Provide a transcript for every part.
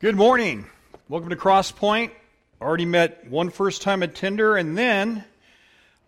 Good morning. Welcome to Cross Point. Already met one first time attender and then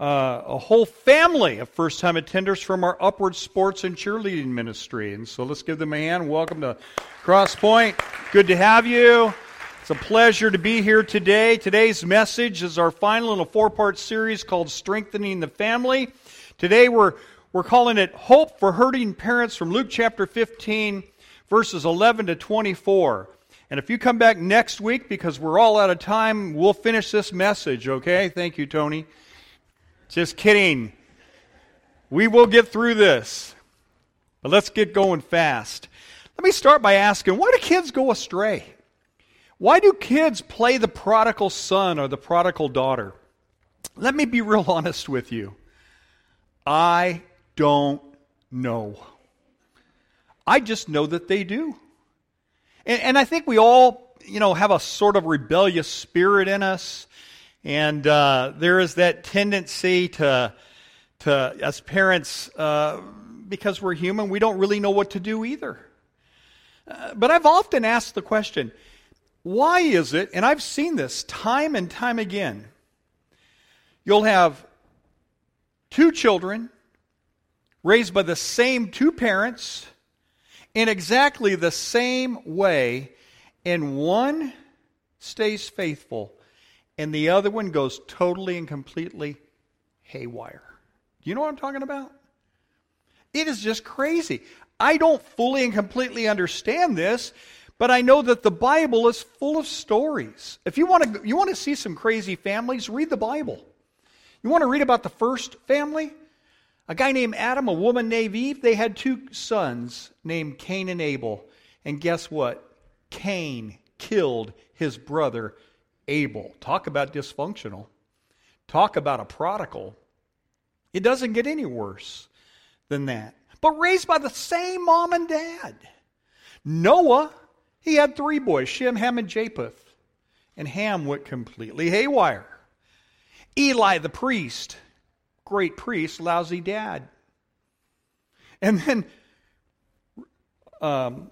uh, a whole family of first time attenders from our Upward Sports and Cheerleading Ministry. And so let's give them a hand. Welcome to Cross Point. Good to have you. It's a pleasure to be here today. Today's message is our final in a four part series called Strengthening the Family. Today we're, we're calling it Hope for Hurting Parents from Luke chapter 15, verses 11 to 24. And if you come back next week, because we're all out of time, we'll finish this message, okay? Thank you, Tony. Just kidding. We will get through this. But let's get going fast. Let me start by asking why do kids go astray? Why do kids play the prodigal son or the prodigal daughter? Let me be real honest with you. I don't know. I just know that they do. And, and, I think we all, you know, have a sort of rebellious spirit in us. And uh, there is that tendency to, to as parents, uh, because we're human, we don't really know what to do either. Uh, but I've often asked the question why is it, and I've seen this time and time again, you'll have two children raised by the same two parents in exactly the same way, and one stays faithful, and the other one goes totally and completely haywire. You know what I'm talking about? It is just crazy. I don't fully and completely understand this, but I know that the Bible is full of stories. If you want to you want to see some crazy families, read the Bible. You want to read about the first family? A guy named Adam, a woman named Eve, they had two sons named Cain and Abel. And guess what? Cain killed his brother Abel. Talk about dysfunctional. Talk about a prodigal. It doesn't get any worse than that. But raised by the same mom and dad. Noah, he had three boys Shem, Ham, and Japheth. And Ham went completely haywire. Eli the priest, great priest, lousy dad. And then um,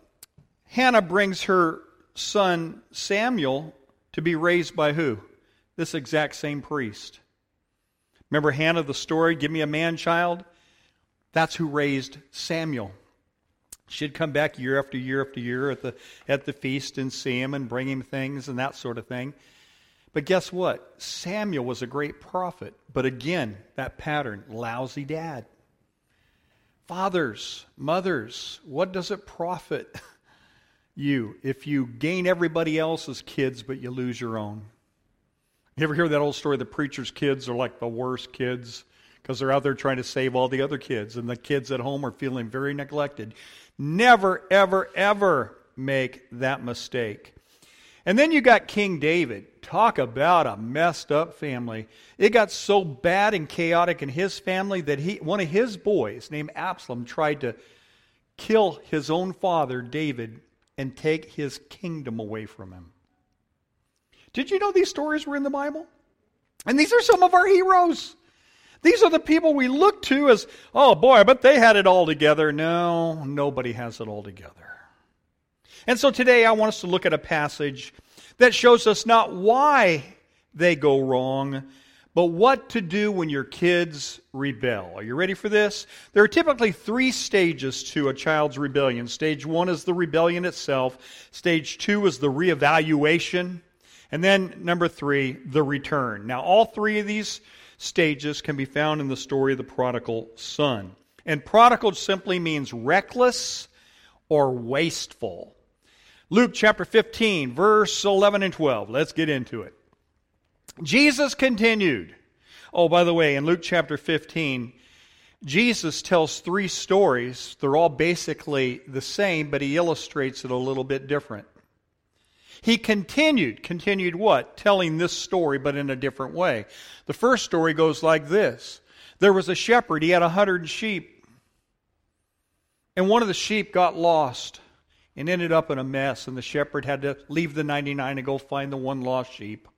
Hannah brings her son Samuel to be raised by who? This exact same priest. Remember Hannah, the story, give me a man child? That's who raised Samuel. She'd come back year after year after year at the, at the feast and see him and bring him things and that sort of thing. But guess what? Samuel was a great prophet. But again, that pattern lousy dad. Fathers, mothers, what does it profit you if you gain everybody else's kids but you lose your own? You ever hear that old story? The preacher's kids are like the worst kids because they're out there trying to save all the other kids, and the kids at home are feeling very neglected. Never, ever, ever make that mistake. And then you got King David. Talk about a messed up family. It got so bad and chaotic in his family that he, one of his boys, named Absalom, tried to kill his own father, David, and take his kingdom away from him. Did you know these stories were in the Bible? And these are some of our heroes. These are the people we look to as, oh boy, I bet they had it all together. No, nobody has it all together. And so today I want us to look at a passage that shows us not why they go wrong, but what to do when your kids rebel. Are you ready for this? There are typically three stages to a child's rebellion. Stage one is the rebellion itself, stage two is the reevaluation, and then number three, the return. Now, all three of these stages can be found in the story of the prodigal son. And prodigal simply means reckless or wasteful. Luke chapter 15, verse 11 and 12. Let's get into it. Jesus continued. Oh, by the way, in Luke chapter 15, Jesus tells three stories. They're all basically the same, but he illustrates it a little bit different. He continued, continued what? Telling this story, but in a different way. The first story goes like this There was a shepherd, he had a hundred sheep, and one of the sheep got lost and ended up in a mess. And the shepherd had to leave the 99 and go find the one lost sheep.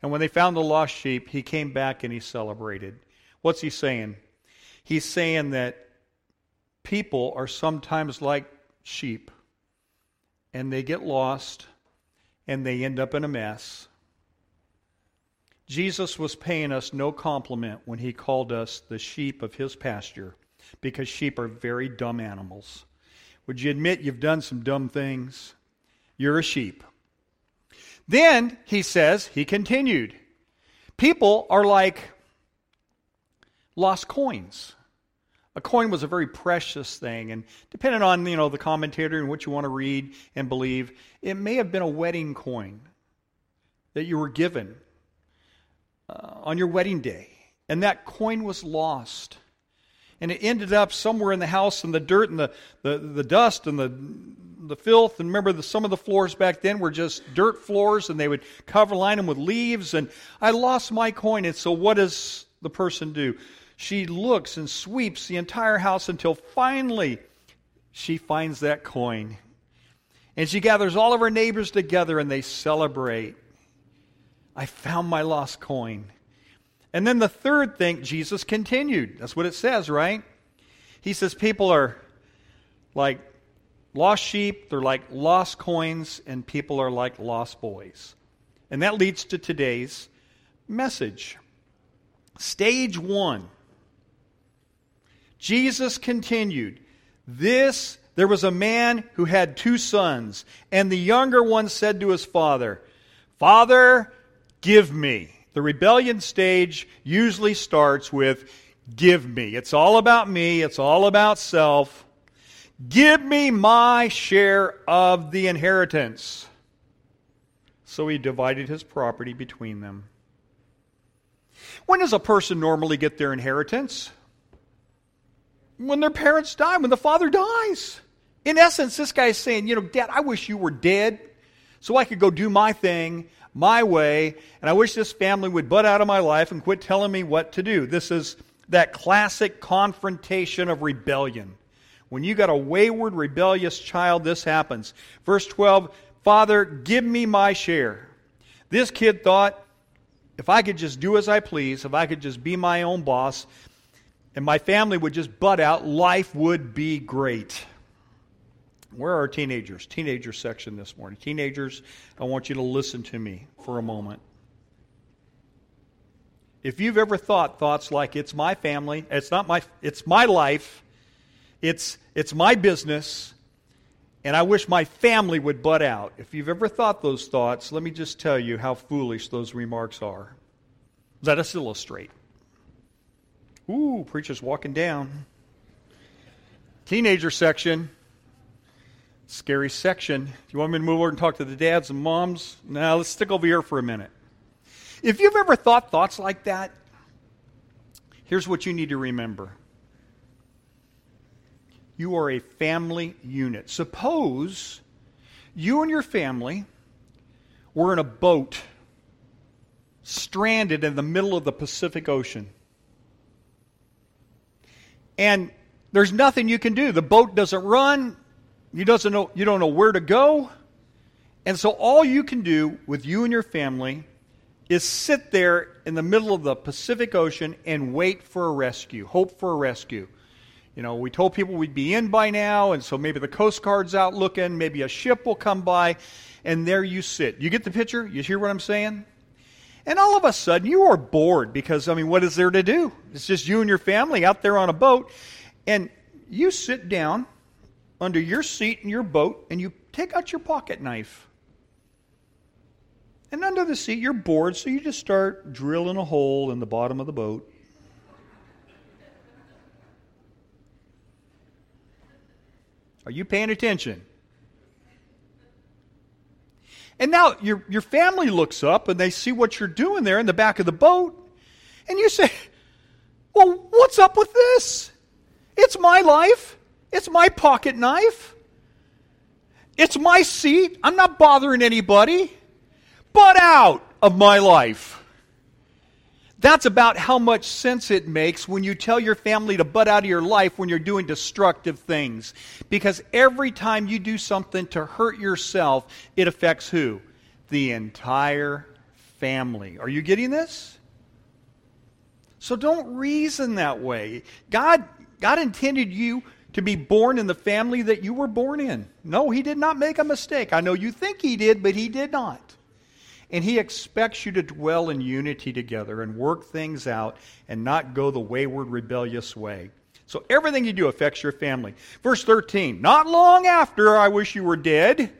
And when they found the lost sheep, he came back and he celebrated. What's he saying? He's saying that people are sometimes like sheep and they get lost and they end up in a mess. Jesus was paying us no compliment when he called us the sheep of his pasture because sheep are very dumb animals. Would you admit you've done some dumb things? You're a sheep. Then, he says, he continued, people are like lost coins. A coin was a very precious thing, and depending on you know the commentator and what you want to read and believe, it may have been a wedding coin that you were given uh, on your wedding day, and that coin was lost, and it ended up somewhere in the house in the dirt and the, the, the dust and the the filth. And remember, the, some of the floors back then were just dirt floors, and they would cover line them with leaves. And I lost my coin, and so what does the person do? She looks and sweeps the entire house until finally she finds that coin. And she gathers all of her neighbors together and they celebrate. I found my lost coin. And then the third thing, Jesus continued. That's what it says, right? He says people are like lost sheep, they're like lost coins, and people are like lost boys. And that leads to today's message. Stage one Jesus continued, This, there was a man who had two sons, and the younger one said to his father, Father, give me. The rebellion stage usually starts with, Give me. It's all about me, it's all about self. Give me my share of the inheritance. So he divided his property between them. When does a person normally get their inheritance? when their parents die, when the father dies. In essence, this guy is saying, you know, Dad, I wish you were dead so I could go do my thing my way, and I wish this family would butt out of my life and quit telling me what to do. This is that classic confrontation of rebellion. When you got a wayward, rebellious child, this happens. Verse 12 Father, give me my share. This kid thought, if I could just do as I please, if I could just be my own boss, and my family would just butt out, life would be great. Where are our teenagers? Teenager section this morning. Teenagers, I want you to listen to me for a moment. If you've ever thought thoughts like it's my family, it's not my it's my life, it's it's my business, and I wish my family would butt out. If you've ever thought those thoughts, let me just tell you how foolish those remarks are. Let us illustrate. Ooh, preacher's walking down. Teenager section. Scary section. Do you want me to move over and talk to the dads and moms? Now, let's stick over here for a minute. If you've ever thought thoughts like that, here's what you need to remember you are a family unit. Suppose you and your family were in a boat stranded in the middle of the Pacific Ocean. And there's nothing you can do. The boat doesn't run. You, doesn't know, you don't know where to go. And so all you can do with you and your family is sit there in the middle of the Pacific Ocean and wait for a rescue, hope for a rescue. You know, we told people we'd be in by now, and so maybe the Coast Guard's out looking, maybe a ship will come by, and there you sit. You get the picture? You hear what I'm saying? And all of a sudden, you are bored because, I mean, what is there to do? It's just you and your family out there on a boat. And you sit down under your seat in your boat and you take out your pocket knife. And under the seat, you're bored, so you just start drilling a hole in the bottom of the boat. Are you paying attention? And now your, your family looks up and they see what you're doing there in the back of the boat. And you say, Well, what's up with this? It's my life. It's my pocket knife. It's my seat. I'm not bothering anybody. Butt out of my life. That's about how much sense it makes when you tell your family to butt out of your life when you're doing destructive things. Because every time you do something to hurt yourself, it affects who? The entire family. Are you getting this? So don't reason that way. God, God intended you to be born in the family that you were born in. No, he did not make a mistake. I know you think he did, but he did not. And he expects you to dwell in unity together and work things out and not go the wayward, rebellious way. So everything you do affects your family. Verse 13 Not long after I wish you were dead,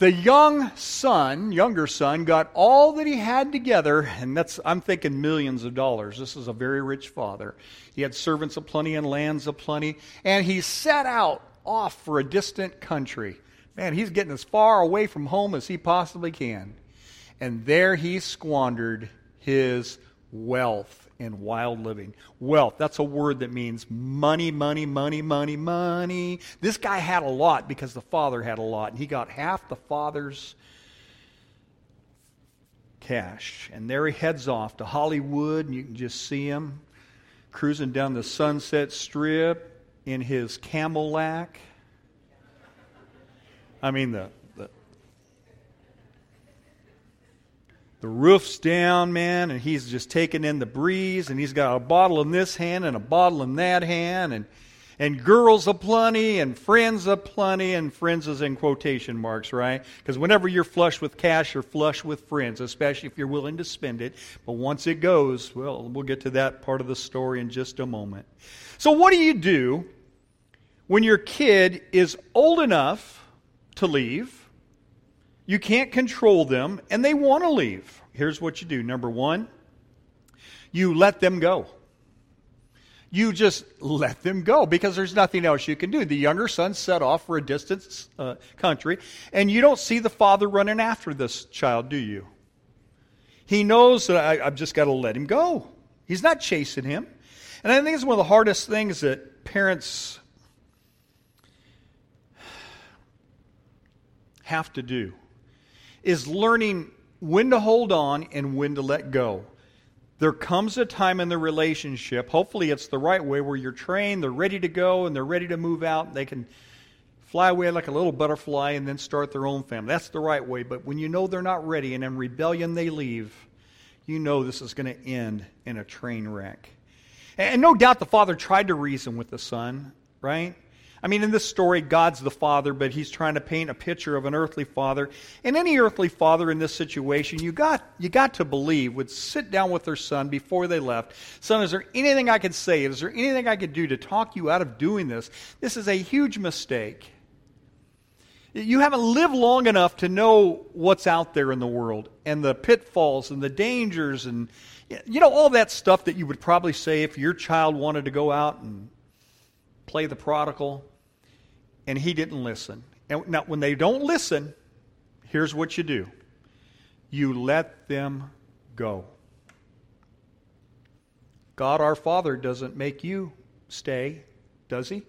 the young son, younger son, got all that he had together, and that's, I'm thinking millions of dollars. This is a very rich father. He had servants aplenty and lands aplenty, and he set out off for a distant country. Man, he's getting as far away from home as he possibly can. And there he squandered his wealth in wild living. Wealth, that's a word that means money, money, money, money, money. This guy had a lot because the father had a lot, and he got half the father's cash. And there he heads off to Hollywood, and you can just see him cruising down the Sunset Strip in his Cadillac. I mean, the the roof's down, man, and he's just taking in the breeze, and he's got a bottle in this hand and a bottle in that hand, and and girls aplenty, and friends aplenty, and friends is in quotation marks, right? Because whenever you're flush with cash, you're flush with friends, especially if you're willing to spend it. But once it goes, well, we'll get to that part of the story in just a moment. So, what do you do when your kid is old enough to leave? You can't control them, and they want to leave. Here's what you do number one, you let them go. You just let them go because there's nothing else you can do. The younger son set off for a distant uh, country, and you don't see the father running after this child, do you? He knows that I, I've just got to let him go. He's not chasing him. And I think it's one of the hardest things that parents have to do is learning when to hold on and when to let go. There comes a time in the relationship, hopefully it's the right way, where you're trained, they're ready to go, and they're ready to move out. They can fly away like a little butterfly and then start their own family. That's the right way. But when you know they're not ready and in rebellion they leave, you know this is going to end in a train wreck. And no doubt the father tried to reason with the son, right? I mean, in this story, God's the father, but he's trying to paint a picture of an earthly father. And any earthly father in this situation, you got, you got to believe, would sit down with their son before they left. Son, is there anything I could say? Is there anything I could do to talk you out of doing this? This is a huge mistake. You haven't lived long enough to know what's out there in the world and the pitfalls and the dangers and, you know, all that stuff that you would probably say if your child wanted to go out and play the prodigal and he didn't listen. And now, when they don't listen, here's what you do you let them go. God our Father doesn't make you stay, does he?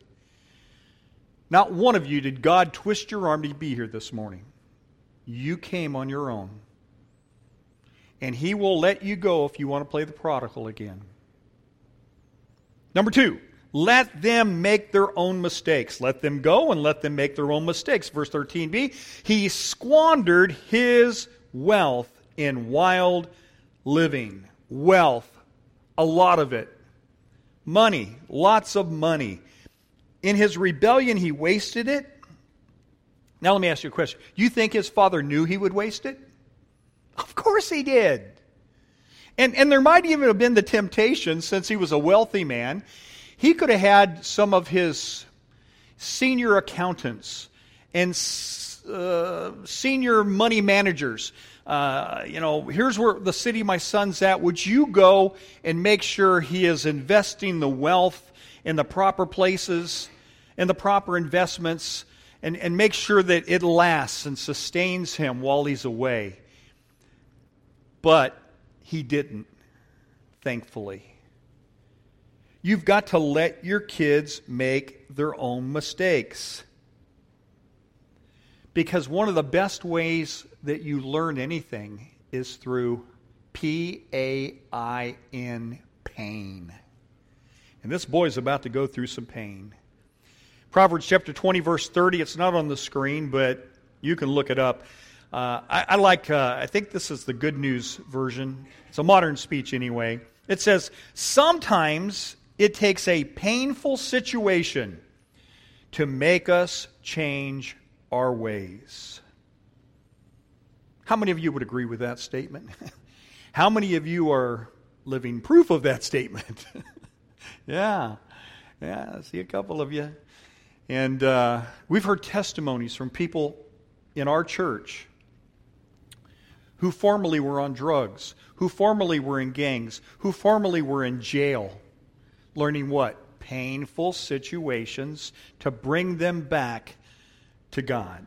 Not one of you did God twist your arm to be here this morning. You came on your own. And he will let you go if you want to play the prodigal again. Number two, let them make their own mistakes. Let them go and let them make their own mistakes. Verse 13b He squandered his wealth in wild living. Wealth, a lot of it. Money, lots of money. In his rebellion, he wasted it. Now, let me ask you a question. You think his father knew he would waste it? Of course he did. And, and there might even have been the temptation, since he was a wealthy man, he could have had some of his senior accountants and uh, senior money managers. Uh, you know, here's where the city my son's at. Would you go and make sure he is investing the wealth in the proper places, and the proper investments, and, and make sure that it lasts and sustains him while he's away? But he didn't, thankfully. You've got to let your kids make their own mistakes. Because one of the best ways that you learn anything is through P A I N, pain. And this boy is about to go through some pain. Proverbs chapter 20, verse 30, it's not on the screen, but you can look it up. Uh, I, I, like, uh, I think this is the good news version. It's a modern speech anyway. It says, Sometimes It takes a painful situation to make us change our ways. How many of you would agree with that statement? How many of you are living proof of that statement? yeah. Yeah, I see a couple of you. And uh, we've heard testimonies from people in our church who formerly were on drugs, who formerly were in gangs, who formerly were in jail, learning what? Painful situations to bring them back to God.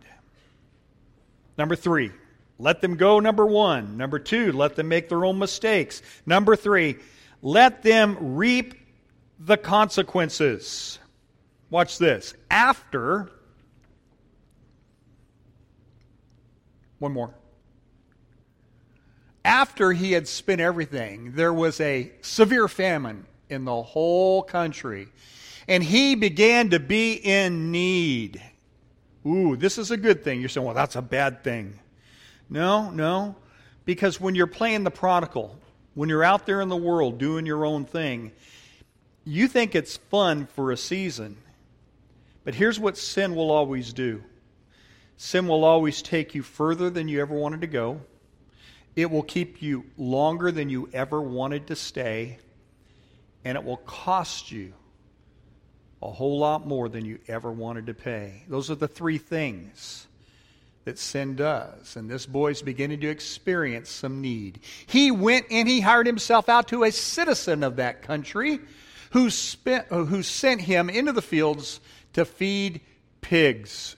Number three, let them go, number one. Number two, let them make their own mistakes. Number three, let them reap the consequences. Watch this. After, one more. After he had spent everything, there was a severe famine in the whole country, and he began to be in need. Ooh, this is a good thing. You're saying, well, that's a bad thing. No, no. Because when you're playing the prodigal, when you're out there in the world doing your own thing, you think it's fun for a season. But here's what sin will always do sin will always take you further than you ever wanted to go, it will keep you longer than you ever wanted to stay, and it will cost you a whole lot more than you ever wanted to pay. Those are the three things that sin does. And this boy's beginning to experience some need. He went and he hired himself out to a citizen of that country who, spent, who sent him into the fields to feed pigs.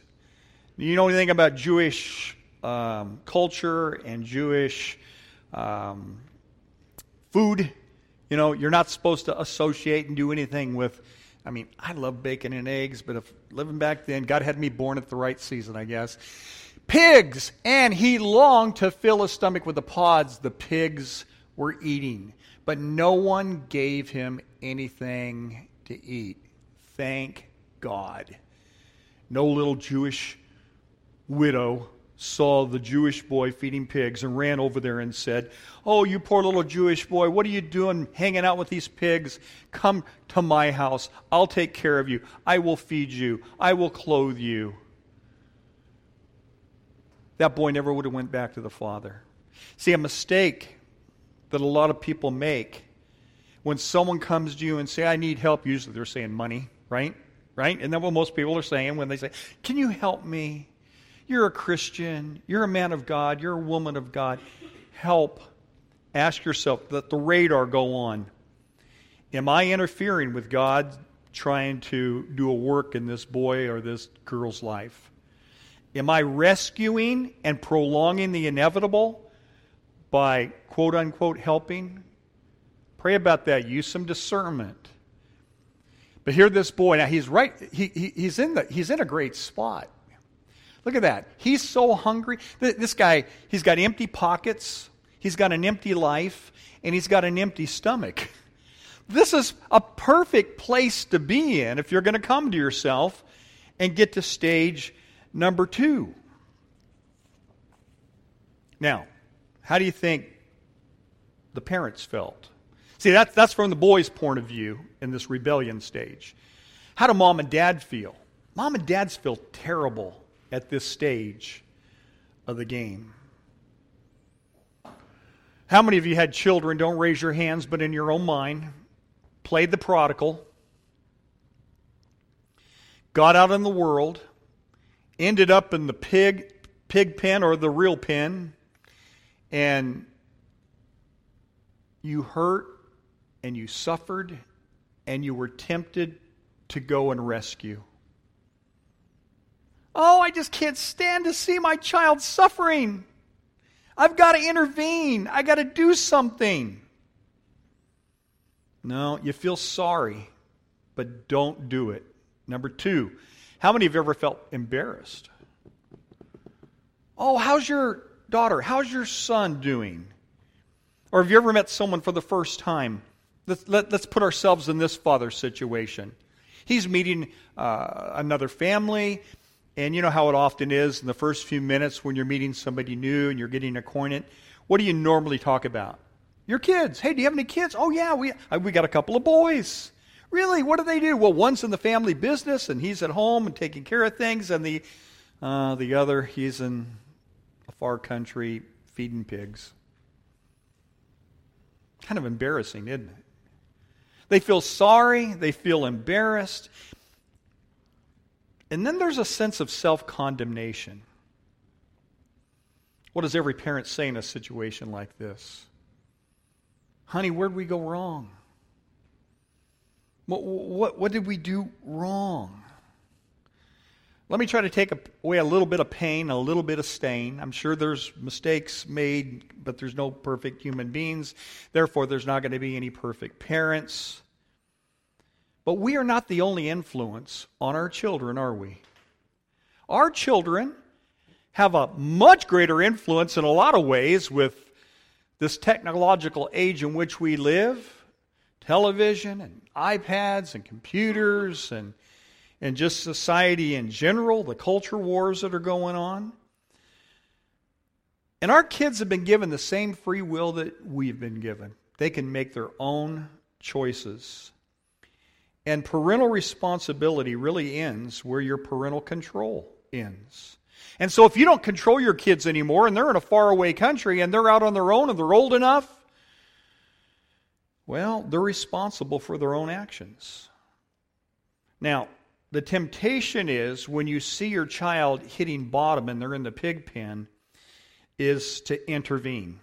You know anything about Jewish um, culture and Jewish um, food? You know, you're not supposed to associate and do anything with. I mean, I love bacon and eggs, but if living back then, God had me born at the right season, I guess. Pigs! And he longed to fill his stomach with the pods the pigs were eating. But no one gave him anything to eat. Thank God. No little Jewish widow saw the Jewish boy feeding pigs and ran over there and said, Oh, you poor little Jewish boy, what are you doing hanging out with these pigs? Come to my house. I'll take care of you. I will feed you. I will clothe you. That boy never would have went back to the father. See, a mistake that a lot of people make when someone comes to you and say, I need help, usually they're saying money, right? Right? And then what most people are saying when they say, Can you help me? You're a Christian. You're a man of God. You're a woman of God. Help. Ask yourself, let the radar go on. Am I interfering with God trying to do a work in this boy or this girl's life? Am I rescuing and prolonging the inevitable by quote unquote helping? Pray about that. Use some discernment. But here, this boy, now he's right, he, he, he's, in the, he's in a great spot. Look at that. He's so hungry. This guy, he's got empty pockets, he's got an empty life, and he's got an empty stomach. This is a perfect place to be in if you're going to come to yourself and get to stage number two. Now, how do you think the parents felt? See, that's, that's from the boy's point of view in this rebellion stage. How do mom and dad feel? Mom and dads feel terrible at this stage of the game. How many of you had children? Don't raise your hands, but in your own mind, played the prodigal, got out in the world, ended up in the pig pig pen or the real pen, and you hurt and you suffered and you were tempted to go and rescue. Oh, I just can't stand to see my child suffering. I've got to intervene. I got to do something. No, you feel sorry, but don't do it. Number two, how many of you ever felt embarrassed? Oh, how's your daughter? How's your son doing? Or have you ever met someone for the first time? Let's, let, us put ourselves in this father's situation. He's meeting uh, another family. And you know how it often is in the first few minutes when you're meeting somebody new and you're getting acquainted. What do you normally talk about? Your kids. Hey, do you have any kids? Oh, yeah, we, uh, we got a couple of boys. Really? What do they do? Well, one's in the family business and he's at home and taking care of things, and the, uh, the other, he's in a far country feeding pigs. Kind of embarrassing, isn't it? They feel sorry, they feel embarrassed. And then there's a sense of self condemnation. What does every parent say in a situation like this? Honey, where'd we go wrong? What, what, what did we do wrong? Let me try to take away a little bit of pain, a little bit of stain. I'm sure there's mistakes made, but there's no perfect human beings. Therefore, there's not going to be any perfect parents. But we are not the only influence on our children, are we? Our children have a much greater influence in a lot of ways with this technological age in which we live television and iPads and computers and and just society in general, the culture wars that are going on. And our kids have been given the same free will that we've been given. They can make their own choices. And parental responsibility really ends where your parental control ends. And so if you don't control your kids anymore and they're in a faraway country and they're out on their own and they're old enough, well, they're responsible for their own actions. Now, the temptation is when you see your child hitting bottom and they're in the pig pen, is to intervene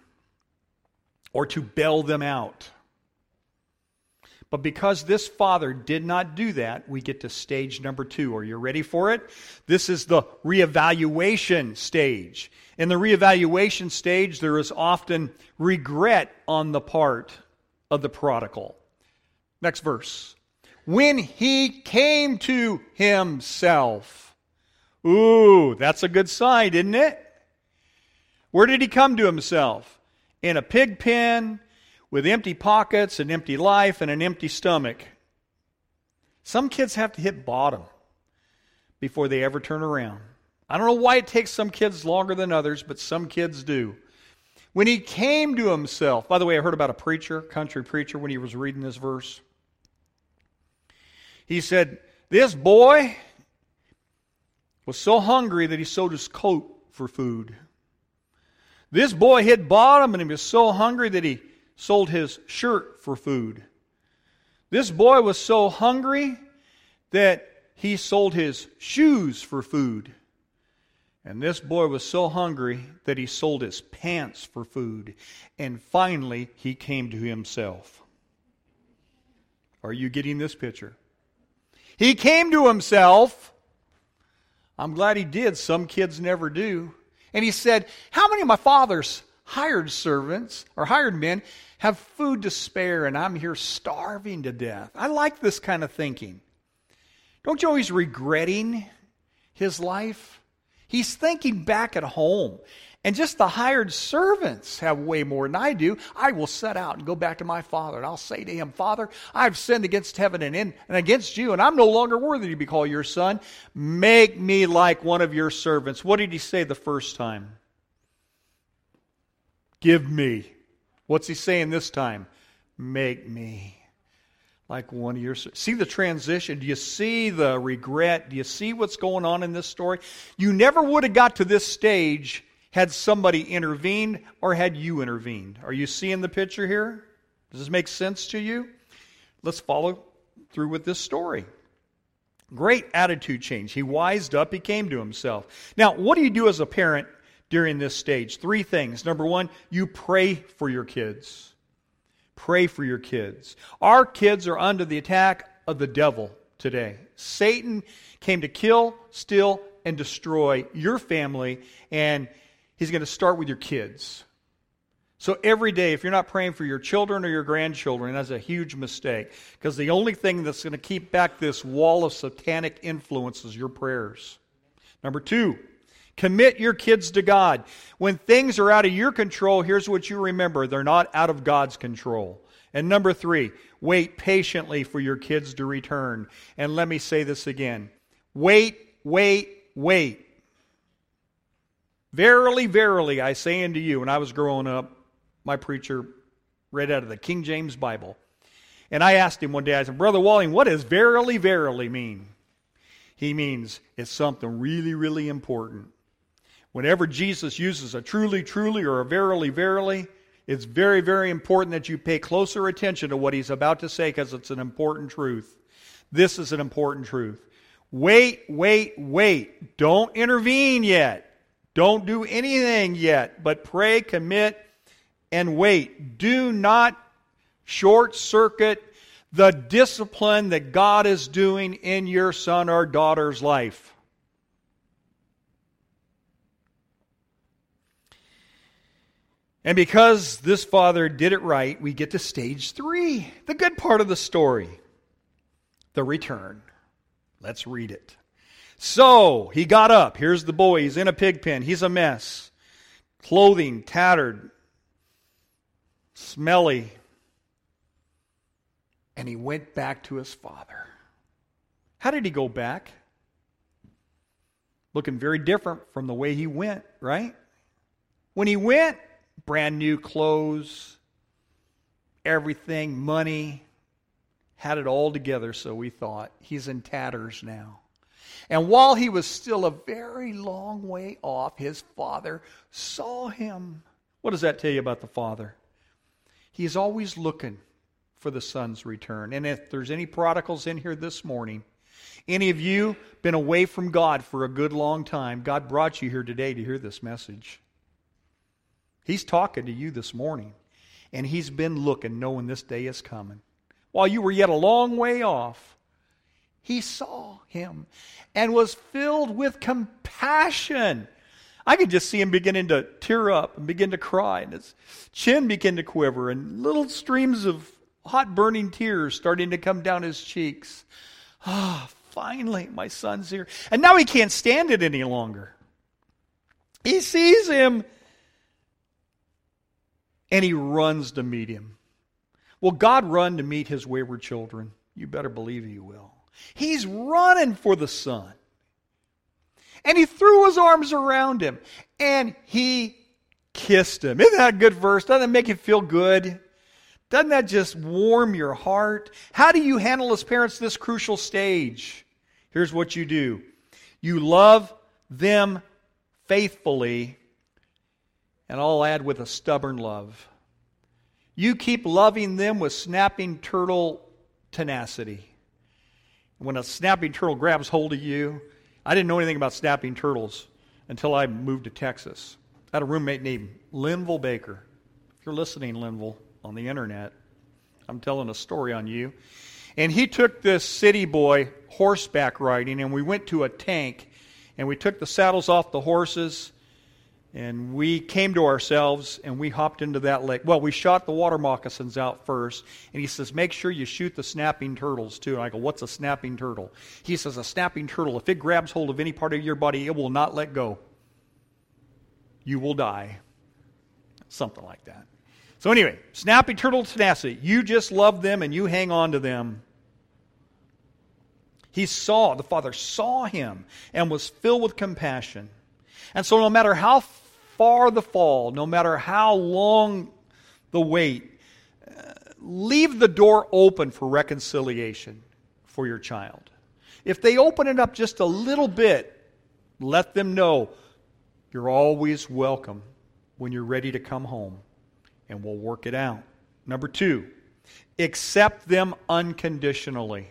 or to bail them out. But because this father did not do that, we get to stage number two. Are you ready for it? This is the reevaluation stage. In the reevaluation stage, there is often regret on the part of the prodigal. Next verse when he came to himself. Ooh, that's a good sign, isn't it? Where did he come to himself? In a pig pen with empty pockets, an empty life, and an empty stomach. Some kids have to hit bottom before they ever turn around. I don't know why it takes some kids longer than others, but some kids do. When he came to himself, by the way, I heard about a preacher, country preacher, when he was reading this verse. He said, This boy was so hungry that he sold his coat for food. This boy hit bottom and he was so hungry that he sold his shirt for food. This boy was so hungry that he sold his shoes for food. And this boy was so hungry that he sold his pants for food. And finally, he came to himself. Are you getting this picture? He came to himself. I'm glad he did. Some kids never do. And he said, How many of my father's hired servants or hired men have food to spare and I'm here starving to death? I like this kind of thinking. Don't you always regretting his life? He's thinking back at home. And just the hired servants have way more than I do. I will set out and go back to my father, and I'll say to him, Father, I've sinned against heaven and, in, and against you, and I'm no longer worthy to be called your son. Make me like one of your servants. What did he say the first time? Give me. What's he saying this time? Make me like one of your see the transition do you see the regret do you see what's going on in this story you never would have got to this stage had somebody intervened or had you intervened? Are you seeing the picture here? Does this make sense to you? Let's follow through with this story. Great attitude change. He wised up, he came to himself. Now, what do you do as a parent during this stage? Three things. Number one, you pray for your kids. Pray for your kids. Our kids are under the attack of the devil today. Satan came to kill, steal, and destroy your family, and He's going to start with your kids. So every day, if you're not praying for your children or your grandchildren, that's a huge mistake. Because the only thing that's going to keep back this wall of satanic influence is your prayers. Number two, commit your kids to God. When things are out of your control, here's what you remember they're not out of God's control. And number three, wait patiently for your kids to return. And let me say this again wait, wait, wait. Verily, verily, I say unto you, when I was growing up, my preacher read out of the King James Bible. And I asked him one day, I said, Brother Walling, what does verily, verily mean? He means it's something really, really important. Whenever Jesus uses a truly, truly or a verily, verily, it's very, very important that you pay closer attention to what he's about to say because it's an important truth. This is an important truth. Wait, wait, wait. Don't intervene yet. Don't do anything yet, but pray, commit, and wait. Do not short circuit the discipline that God is doing in your son or daughter's life. And because this father did it right, we get to stage three, the good part of the story the return. Let's read it. So he got up. Here's the boy. He's in a pig pen. He's a mess. Clothing tattered, smelly. And he went back to his father. How did he go back? Looking very different from the way he went, right? When he went, brand new clothes, everything, money, had it all together, so we thought. He's in tatters now. And while he was still a very long way off, his father saw him. What does that tell you about the father? He's always looking for the son's return. And if there's any prodigals in here this morning, any of you been away from God for a good long time, God brought you here today to hear this message. He's talking to you this morning, and he's been looking, knowing this day is coming. While you were yet a long way off, he saw him and was filled with compassion. I could just see him beginning to tear up and begin to cry, and his chin begin to quiver, and little streams of hot burning tears starting to come down his cheeks. Ah, oh, finally, my son's here. And now he can't stand it any longer. He sees him and he runs to meet him. Will God run to meet his wayward children? You better believe he will. He's running for the son. And he threw his arms around him and he kissed him. Isn't that a good verse? Doesn't it make you feel good? Doesn't that just warm your heart? How do you handle as parents this crucial stage? Here's what you do you love them faithfully, and I'll add with a stubborn love. You keep loving them with snapping turtle tenacity. When a snapping turtle grabs hold of you, I didn't know anything about snapping turtles until I moved to Texas. I had a roommate named Linville Baker. If you're listening, Linville, on the internet, I'm telling a story on you. And he took this city boy horseback riding, and we went to a tank, and we took the saddles off the horses, and we came to ourselves and we hopped into that lake. Well, we shot the water moccasins out first. And he says, Make sure you shoot the snapping turtles too. And I go, What's a snapping turtle? He says, A snapping turtle, if it grabs hold of any part of your body, it will not let go. You will die. Something like that. So, anyway, snapping turtle tenacity. You just love them and you hang on to them. He saw, the Father saw him and was filled with compassion. And so, no matter how far the fall, no matter how long the wait, leave the door open for reconciliation for your child. If they open it up just a little bit, let them know you're always welcome when you're ready to come home, and we'll work it out. Number two, accept them unconditionally.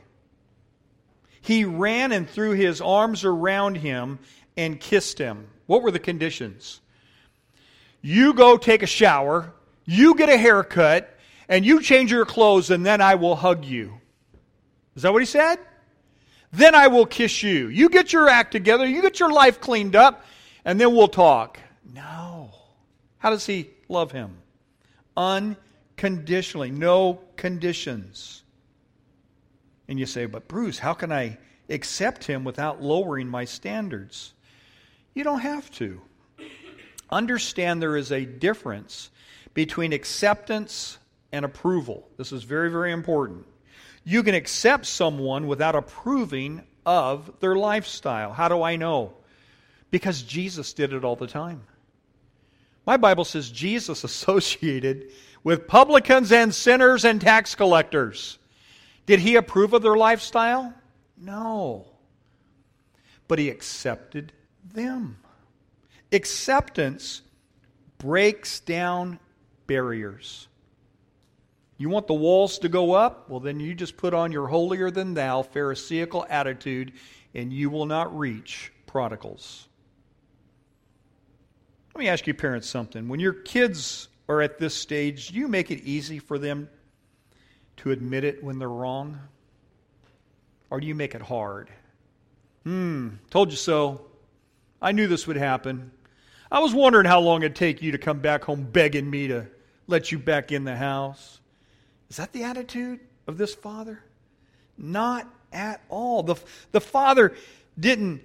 He ran and threw his arms around him and kissed him. What were the conditions? You go take a shower, you get a haircut, and you change your clothes, and then I will hug you. Is that what he said? Then I will kiss you. You get your act together, you get your life cleaned up, and then we'll talk. No. How does he love him? Unconditionally, no conditions. And you say, but Bruce, how can I accept him without lowering my standards? You don't have to understand there is a difference between acceptance and approval. This is very, very important. You can accept someone without approving of their lifestyle. How do I know? Because Jesus did it all the time. My Bible says Jesus associated with publicans and sinners and tax collectors. Did he approve of their lifestyle? No. But he accepted them. Acceptance breaks down barriers. You want the walls to go up? Well, then you just put on your holier than thou Pharisaical attitude and you will not reach prodigals. Let me ask you, parents, something. When your kids are at this stage, do you make it easy for them to admit it when they're wrong? Or do you make it hard? Hmm, told you so. I knew this would happen. I was wondering how long it'd take you to come back home begging me to let you back in the house. Is that the attitude of this father? Not at all. The, the father didn't,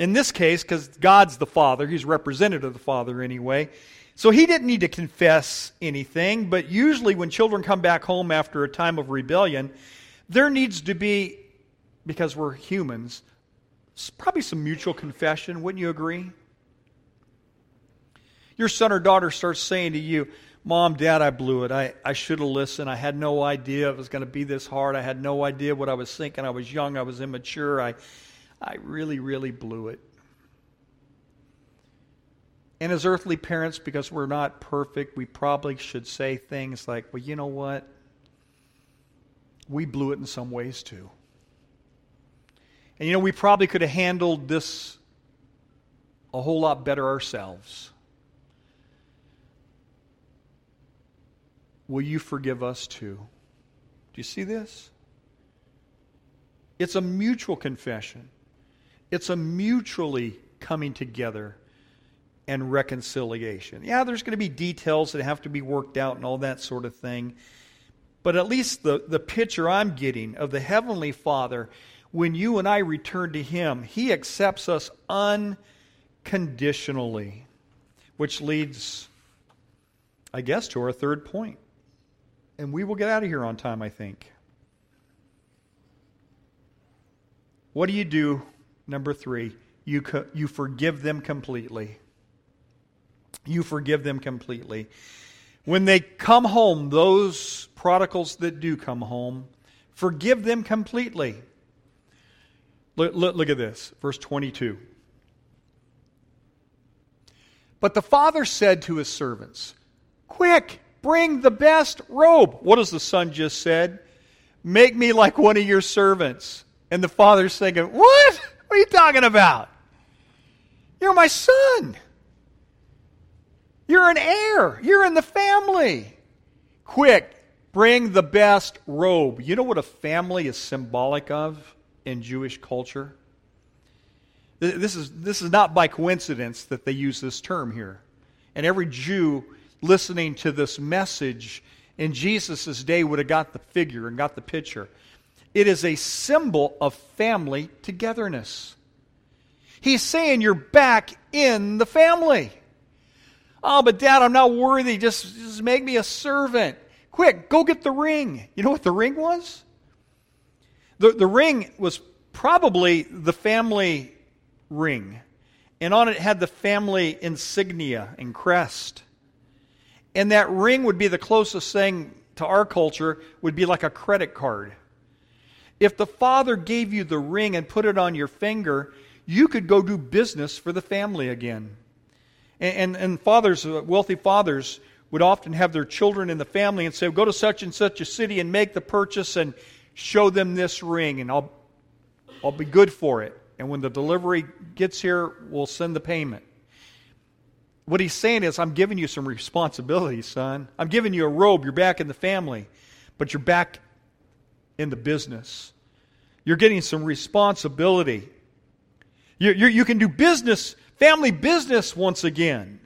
in this case, because God's the father, he's representative of the father anyway. So he didn't need to confess anything, but usually when children come back home after a time of rebellion, there needs to be, because we're humans, probably some mutual confession. Wouldn't you agree? Your son or daughter starts saying to you, Mom, Dad, I blew it. I, I should have listened. I had no idea it was going to be this hard. I had no idea what I was thinking. I was young. I was immature. I, I really, really blew it. And as earthly parents, because we're not perfect, we probably should say things like, well, you know what? We blew it in some ways too. And you know, we probably could have handled this a whole lot better ourselves. Will you forgive us too? Do you see this? It's a mutual confession. It's a mutually coming together and reconciliation. Yeah, there's going to be details that have to be worked out and all that sort of thing. But at least the, the picture I'm getting of the Heavenly Father, when you and I return to Him, He accepts us unconditionally. Which leads, I guess, to our third point. And we will get out of here on time, I think. What do you do? Number three, you, co- you forgive them completely you forgive them completely. When they come home, those prodigals that do come home, forgive them completely. Look, look, look, at this, verse 22. But the father said to his servants, Quick, bring the best robe. What does the son just said? Make me like one of your servants. And the father's thinking, What? What are you talking about? You're my son. You're an heir. You're in the family. Quick, bring the best robe. You know what a family is symbolic of in Jewish culture? This is, this is not by coincidence that they use this term here. And every Jew listening to this message in Jesus' day would have got the figure and got the picture. It is a symbol of family togetherness. He's saying you're back in the family. Oh, but dad, I'm not worthy. Just, just make me a servant. Quick, go get the ring. You know what the ring was? The, the ring was probably the family ring. And on it had the family insignia and crest. And that ring would be the closest thing to our culture, would be like a credit card. If the father gave you the ring and put it on your finger, you could go do business for the family again. And, and, and fathers, uh, wealthy fathers, would often have their children in the family and say, Go to such and such a city and make the purchase and show them this ring, and I'll, I'll be good for it. And when the delivery gets here, we'll send the payment. What he's saying is, I'm giving you some responsibility, son. I'm giving you a robe. You're back in the family, but you're back in the business. You're getting some responsibility. You, you can do business family business once again.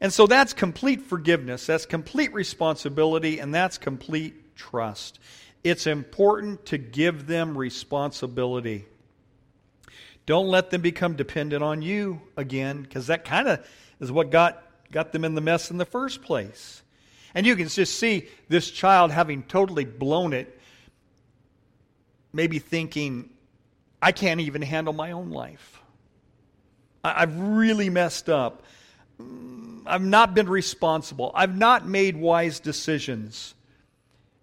And so that's complete forgiveness, that's complete responsibility, and that's complete trust. It's important to give them responsibility. Don't let them become dependent on you again, because that kind of is what got, got them in the mess in the first place. And you can just see this child having totally blown it, maybe thinking, I can't even handle my own life. I've really messed up. Mm, I've not been responsible. I've not made wise decisions.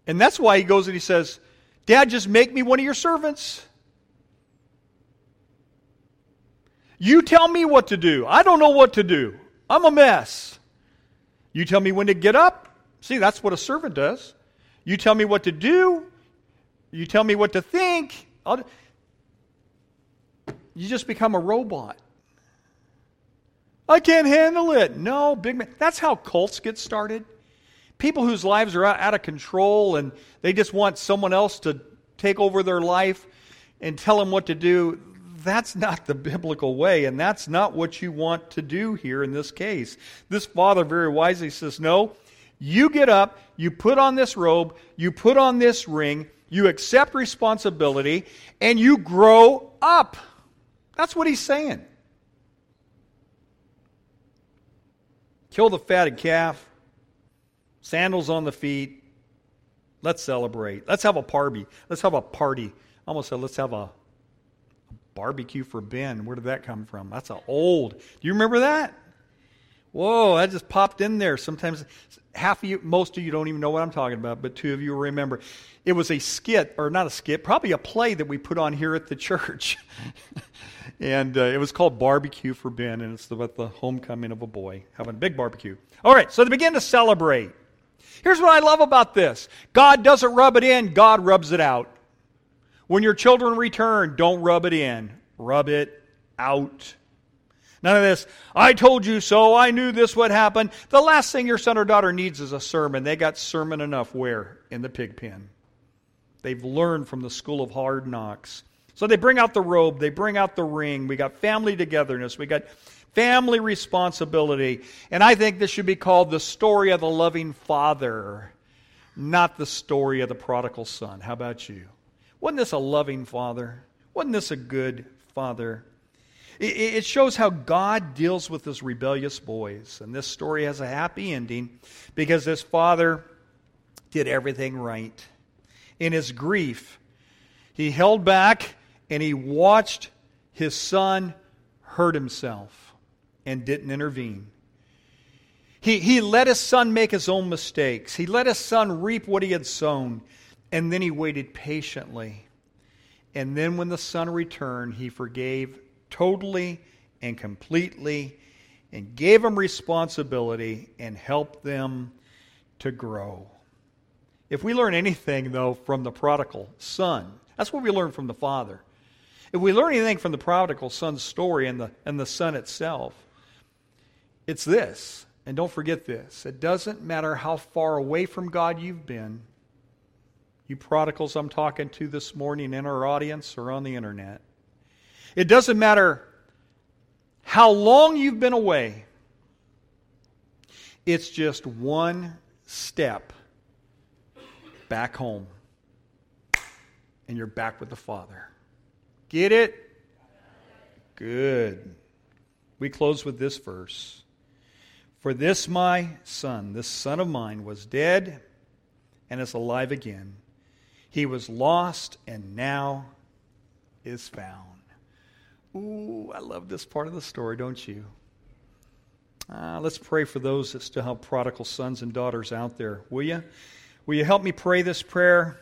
And that's why he goes and he says, Dad, just make me one of your servants. You tell me what to do. I don't know what to do. I'm a mess. You tell me when to get up. See, that's what a servant does. You tell me what to do. You tell me what to think. I'll, you just become a robot. I can't handle it. No, big man. That's how cults get started. People whose lives are out of control and they just want someone else to take over their life and tell them what to do. That's not the biblical way, and that's not what you want to do here in this case. This father very wisely says, No, you get up, you put on this robe, you put on this ring, you accept responsibility, and you grow up. That's what he's saying. Kill the fatted calf, sandals on the feet. Let's celebrate. Let's have a party. Let's have a party. Almost said, let's have a barbecue for Ben. Where did that come from? That's a old. Do you remember that? Whoa, that just popped in there. Sometimes half of you, most of you don't even know what I'm talking about, but two of you remember. It was a skit, or not a skit, probably a play that we put on here at the church. and uh, it was called Barbecue for Ben, and it's about the homecoming of a boy having a big barbecue. All right, so they begin to celebrate. Here's what I love about this God doesn't rub it in, God rubs it out. When your children return, don't rub it in, rub it out. None of this, I told you so, I knew this would happen. The last thing your son or daughter needs is a sermon. They got sermon enough where? In the pig pen. They've learned from the school of hard knocks. So they bring out the robe, they bring out the ring. We got family togetherness, we got family responsibility. And I think this should be called the story of the loving father, not the story of the prodigal son. How about you? Wasn't this a loving father? Wasn't this a good father? It shows how God deals with his rebellious boys. And this story has a happy ending because this father did everything right. In his grief, he held back and he watched his son hurt himself and didn't intervene. He, he let his son make his own mistakes. He let his son reap what he had sown. And then he waited patiently. And then when the son returned, he forgave totally and completely and gave them responsibility and helped them to grow. If we learn anything, though, from the prodigal son, that's what we learn from the father. If we learn anything from the prodigal son's story and the, and the son itself, it's this. And don't forget this it doesn't matter how far away from God you've been, you prodigals I'm talking to this morning in our audience or on the internet. It doesn't matter how long you've been away, it's just one step back home. And you're back with the Father. Get it? Good. We close with this verse. For this my son, this son of mine, was dead and is alive again. He was lost and now is found. Ooh, I love this part of the story, don't you? Uh, let's pray for those that still have prodigal sons and daughters out there, will you? Will you help me pray this prayer?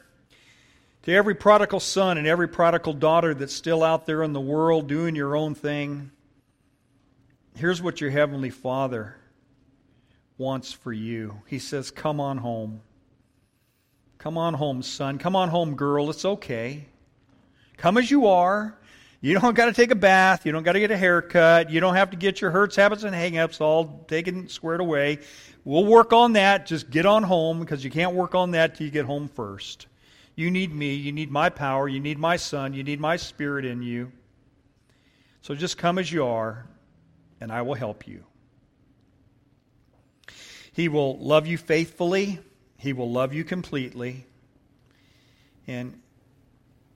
To every prodigal son and every prodigal daughter that's still out there in the world doing your own thing, here's what your Heavenly Father wants for you. He says, Come on home. Come on home, son. Come on home, girl. It's okay. Come as you are. You don't got to take a bath. You don't got to get a haircut. You don't have to get your hurts, habits, and hangups all taken squared away. We'll work on that. Just get on home because you can't work on that till you get home first. You need me. You need my power. You need my son. You need my spirit in you. So just come as you are, and I will help you. He will love you faithfully. He will love you completely. And,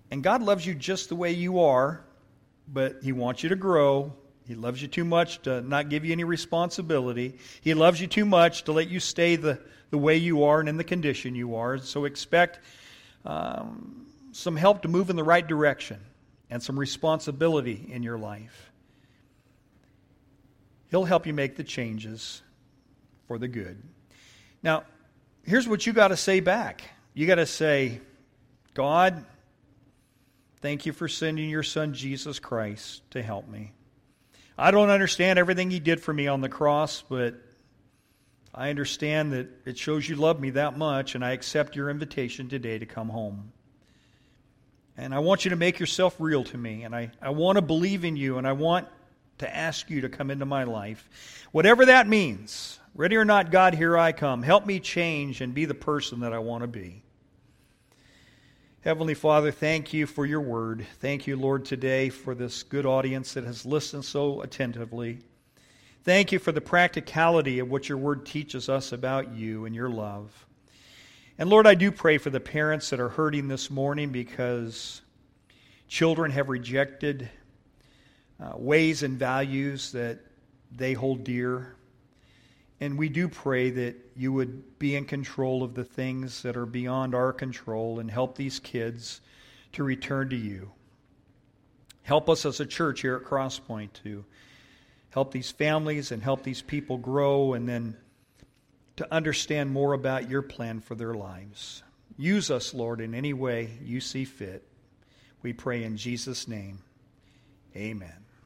and God loves you just the way you are but He wants you to grow. He loves you too much to not give you any responsibility. He loves you too much to let you stay the, the way you are and in the condition you are. So expect um, some help to move in the right direction and some responsibility in your life. He'll help you make the changes for the good. Now, here's what you got to say back. You got to say, God, thank you for sending your son Jesus Christ to help me. I don't understand everything he did for me on the cross, but I understand that it shows you love me that much, and I accept your invitation today to come home. And I want you to make yourself real to me, and I, I want to believe in you, and I want to ask you to come into my life. Whatever that means, ready or not, God, here I come. Help me change and be the person that I want to be. Heavenly Father, thank you for your word. Thank you, Lord, today for this good audience that has listened so attentively. Thank you for the practicality of what your word teaches us about you and your love. And Lord, I do pray for the parents that are hurting this morning because children have rejected uh, ways and values that they hold dear. And we do pray that you would be in control of the things that are beyond our control and help these kids to return to you. Help us as a church here at Crosspoint to help these families and help these people grow and then to understand more about your plan for their lives. Use us, Lord, in any way you see fit. We pray in Jesus' name. Amen.